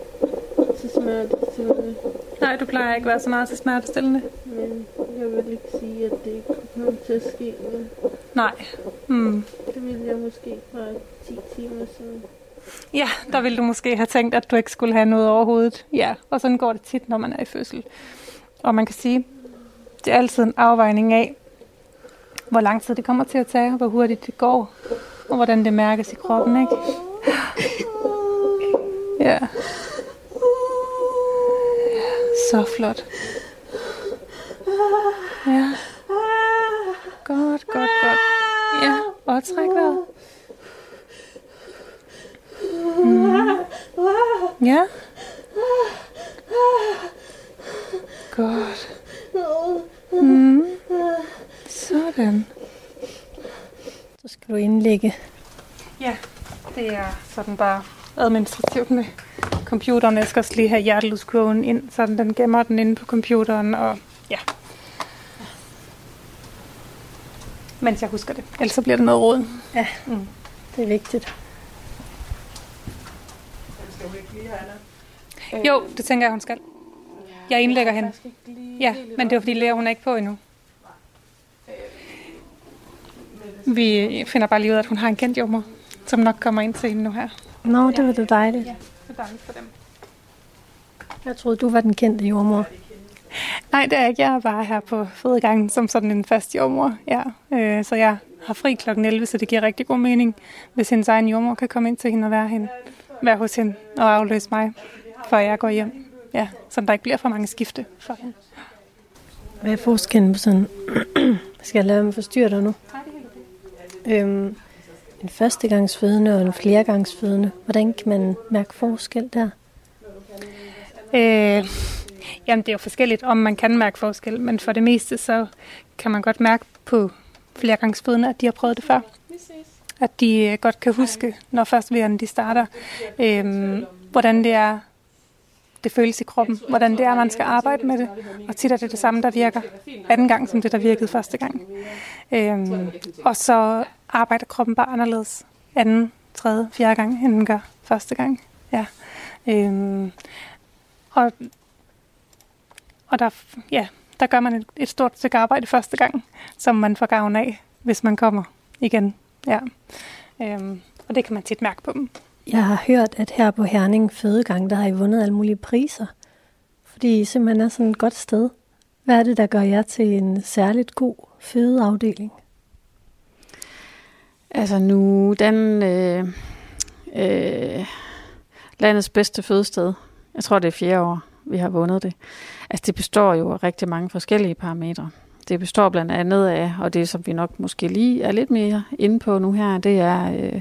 til smertestillende. Nej, du plejer ikke at være så meget til smertestillende. Men jeg vil ikke sige, at det ikke kommer til at ske. Men Nej. Hmm. det ville jeg måske bare 10 timer siden. Ja, der ville du måske have tænkt, at du ikke skulle have noget overhovedet. Ja, og sådan går det tit, når man er i fødsel. Og man kan sige, det er altid en afvejning af, hvor lang tid det kommer til at tage, hvor hurtigt det går, og hvordan det mærkes i kroppen, ikke? Ja. Så flot. Ja. Godt, godt, godt. Ja, og træk vejret. Ja. Godt. Mm. Sådan. Så skal du indlægge. Ja, det er sådan bare administrativt med computeren. Jeg skal også lige have hjertelydskurven ind, så den gemmer den inde på computeren. Og ja. Mens jeg husker det. Ellers så bliver det noget råd. Ja, mm. det er vigtigt. Jo, det tænker jeg, hun skal. Jeg indlægger hende. Ja, men det var fordi Lea, hun er ikke på endnu. Vi finder bare lige ud af, at hun har en kendt jommer, som nok kommer ind til hende nu her. Nå, det var da dejligt. Ja, det er dejligt for dem. Jeg troede, du var den kendte jordmor. Nej, det er ikke. Jeg er bare her på fødegangen som sådan en fast jordmor. Ja. Øh, så jeg har fri kl. 11, så det giver rigtig god mening, hvis hendes egen jordmor kan komme ind til hende og være, hende, være hos hende og afløse mig, før jeg går hjem. Ja, så der ikke bliver for mange skifte for hende. Hvad er forskellen på sådan... Skal jeg lade mig forstyrre dig nu? Øhm, en førstegangsfødende og en flergangsfødende. Hvordan kan man mærke forskel der? Øh, jamen, det er jo forskelligt, om man kan mærke forskel, men for det meste, så kan man godt mærke på flergangsfødende, at de har prøvet det før. At de øh, godt kan huske, når først vejerne de starter, øhm, hvordan det er, det føles i kroppen, hvordan det er, man skal arbejde med det. Og tit er det det samme, der virker anden gang, som det, der virkede første gang. Øhm, og så arbejder kroppen bare anderledes anden, tredje, fjerde gang, end den gør første gang. Ja. Øhm, og, og der, ja, der gør man et, et stort stykke arbejde første gang, som man får gavn af, hvis man kommer igen. Ja. Øhm, og det kan man tit mærke på dem. Jeg har hørt, at her på Herning Fødegang, der har I vundet alle mulige priser. Fordi I simpelthen er sådan et godt sted. Hvad er det, der gør jer til en særligt god fødeafdeling? Altså nu, den øh, øh, landets bedste fødested, jeg tror det er fjerde år, vi har vundet det. Altså det består jo af rigtig mange forskellige parametre. Det består blandt andet af, og det som vi nok måske lige er lidt mere inde på nu her, det er, øh,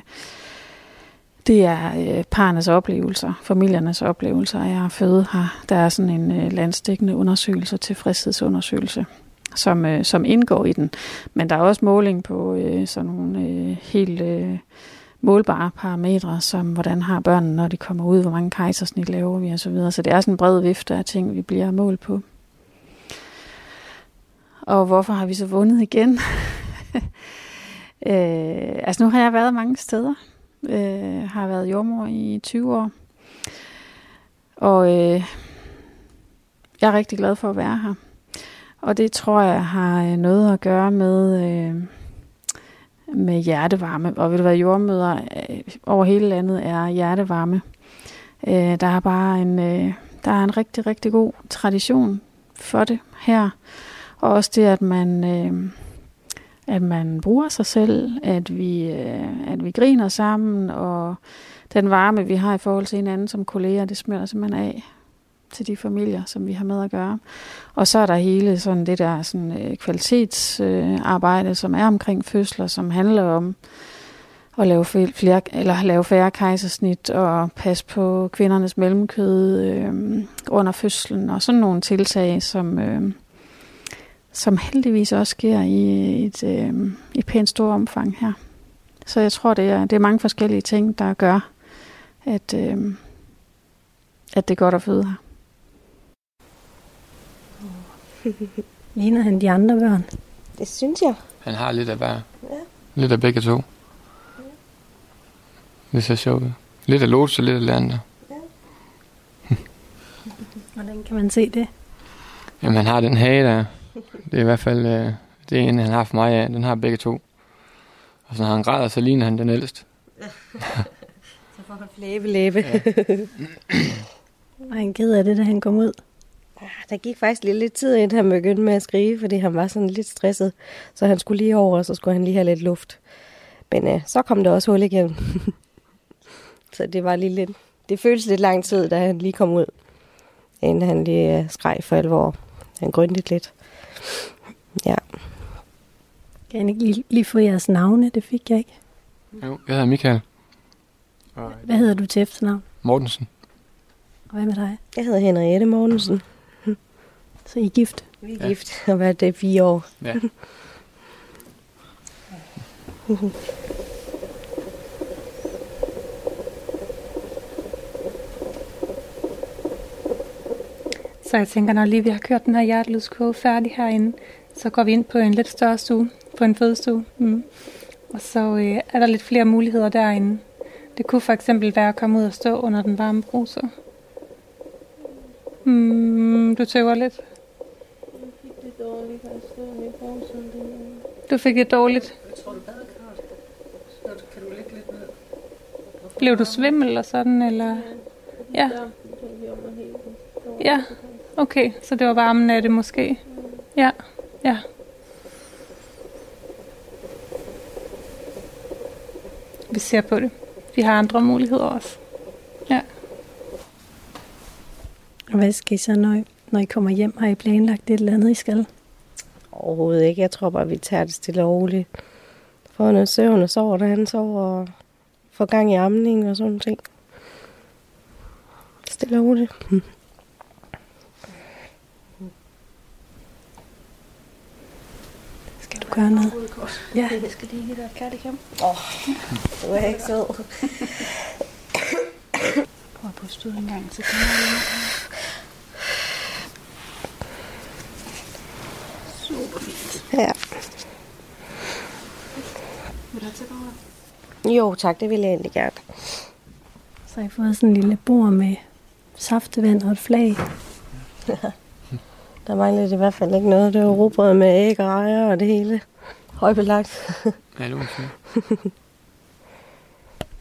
det er øh, parernes oplevelser, familiernes oplevelser af at føde her. Der er sådan en øh, landstækkende undersøgelse, tilfredshedsundersøgelse, som, øh, som indgår i den. Men der er også måling på øh, sådan nogle øh, helt øh, målbare parametre, som hvordan har børnene, når de kommer ud, hvor mange kejsersnit laver vi osv. Så, videre. så det er sådan en bred vifte af ting, vi bliver målt på. Og hvorfor har vi så vundet igen? øh, altså nu har jeg været mange steder. Øh, har været jordmor i 20 år. Og øh, jeg er rigtig glad for at være her. Og det tror jeg har øh, noget at gøre med, øh, med hjertevarme. Og ved du være jordmøder øh, over hele landet er hjertevarme. Øh, der er bare en, øh, der er en rigtig, rigtig god tradition for det her. Og også det, at man, øh, at man bruger sig selv, at vi, øh, at vi griner sammen, og den varme, vi har i forhold til hinanden som kolleger, det smelter simpelthen af til de familier, som vi har med at gøre. Og så er der hele sådan det der sådan, øh, kvalitetsarbejde, øh, som er omkring fødsler, som handler om at lave, flere, eller lave færre kejsersnit og passe på kvindernes mellemkød øh, under fødslen og sådan nogle tiltag, som, øh, som heldigvis også sker i et, øh, et pænt stort omfang her. Så jeg tror, det er, det er mange forskellige ting, der gør, at, øh, at det er godt at føde her. Ligner han de andre børn? Det synes jeg. Han har lidt af hver. Ja. Lidt af begge to. Ja. Det ser sjovt ud. Lidt af Lotus og lidt af Leander. Hvordan kan man se det? Jamen, han har den hage der. Det er i hvert fald øh, det ene, han har for mig af. Den har begge to. Og så når han græder, så ligner han den ældste. så får han flæbelæbe. Ja. og han ked af det, da han kom ud. Der gik faktisk lidt, lidt tid, inden han begyndte med at skrive, fordi han var sådan lidt stresset. Så han skulle lige over, og så skulle han lige have lidt luft. Men øh, så kom det også hul igennem. så det var lige lidt... Det føltes lidt lang tid, da han lige kom ud. Inden han lige øh, skreg for alvor. Han grønte lidt. Ja. Kan jeg ikke lige, lige få jeres navne? Det fik jeg ikke. Jo, jeg hedder Michael. Og Hvad hedder du til efternavn? Mortensen. Og hvad med dig? Jeg hedder Henriette Mortensen. Så I er gift? Vi er ja. gift og været det fire år. Ja. Så jeg tænker, når lige vi har kørt den her hjertelydskode færdig herinde, så går vi ind på en lidt større stue, på en fødestue. Mm. Og så øh, er der lidt flere muligheder derinde. Det kunne for eksempel være at komme ud og stå under den varme bruser. Mm, du tøver lidt. Du fik det dårligt. Jeg tror, du Kan du ligge lidt ned? Blev du svimmel eller sådan, eller? Ja. Ja, okay. Så det var varmen af det måske? Ja, ja. Vi ser på det. Vi har andre muligheder også. Ja. Og hvad skal I så, når I, når I kommer hjem? Har I planlagt et eller andet, I skal? Overhovedet ikke. Jeg tror bare, vi tager det stille og roligt. Får noget søvn og sover, da han sover, og får gang i amning og sådan ting. Stille og roligt. Skal du gøre noget? Ja, jeg skal lige give dig et. Åh, du er ikke sød. Prøv at puste ud en gang, så kan jeg Super fint. Ja. Vil du have til Jo, tak. Det vil jeg egentlig gerne. Så har I fået sådan en lille bord med saftevand og et flag. Der manglede i hvert fald ikke noget. Det var robrød med æg og ejer og det hele. Højbelagt. ja, det var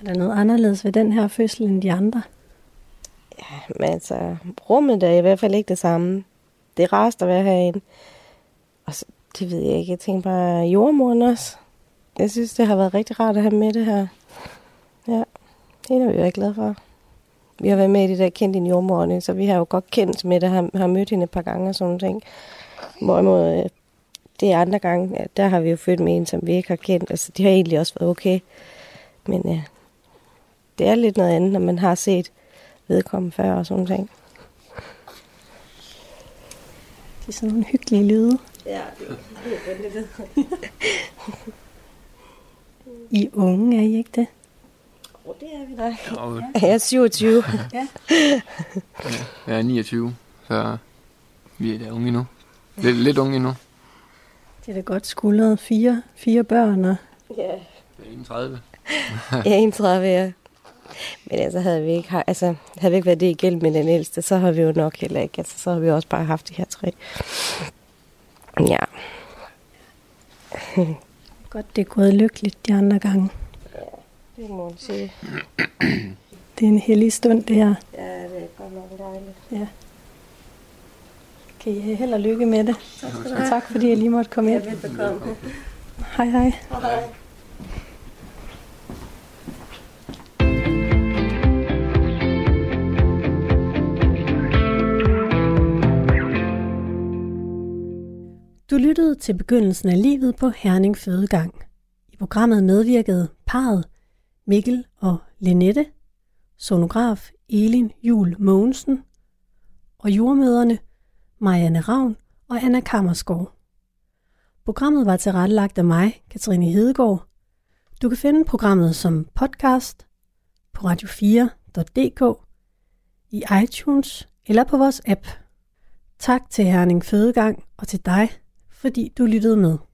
Er der noget anderledes ved den her fødsel end de andre? Ja, men altså, rummet er i hvert fald ikke det samme. Det er rarest at være herinde. Og så, det ved jeg ikke. Jeg tænker bare jordmoren også. Jeg synes, det har været rigtig rart at have med det her. Ja, det er vi jo glade for. Vi har været med i det der kendt i jordmorerne, så vi har jo godt kendt med det, har, har mødt hende et par gange og sådan noget. Hvorimod øh, det er andre gange, der har vi jo født med en, som vi ikke har kendt. Altså, det har egentlig også været okay. Men ja, det er lidt noget andet, når man har set vedkommende før og sådan noget. Det er sådan nogle hyggelige lyde. Ja, det er det. I unge, er I ikke det? Oh, det er vi da. Ja. Jeg er 27. ja. Jeg er 29, så vi er da unge endnu. Lidt, lidt unge endnu. Det er da godt skuldret. Fire, fire børn og... Ja. Det er 31. ja, 31, ja. Men altså, havde vi ikke, altså, havde vi ikke været det igen med den ældste, så har vi jo nok heller ikke. Altså, så har vi også bare haft de her tre. Ja. Godt, det er gået lykkeligt de andre gange. Det må man sige. Det er en hellig stund, det her. Ja, det er godt nok dejligt. Ja. Kan I have held og lykke med det? Tak, skal du have. tak fordi jeg lige måtte komme ind. Ja, velbekomme. Hej hej. Hej. Du lyttede til begyndelsen af livet på Herning Fødegang. I programmet medvirkede parret Mikkel og Linette, sonograf Elin Jul Mogensen og jordmøderne Marianne Ravn og Anna Kammersgaard. Programmet var tilrettelagt af mig, Katrine Hedegaard. Du kan finde programmet som podcast på radio4.dk, i iTunes eller på vores app. Tak til Herning Fødegang og til dig, fordi du lyttede med.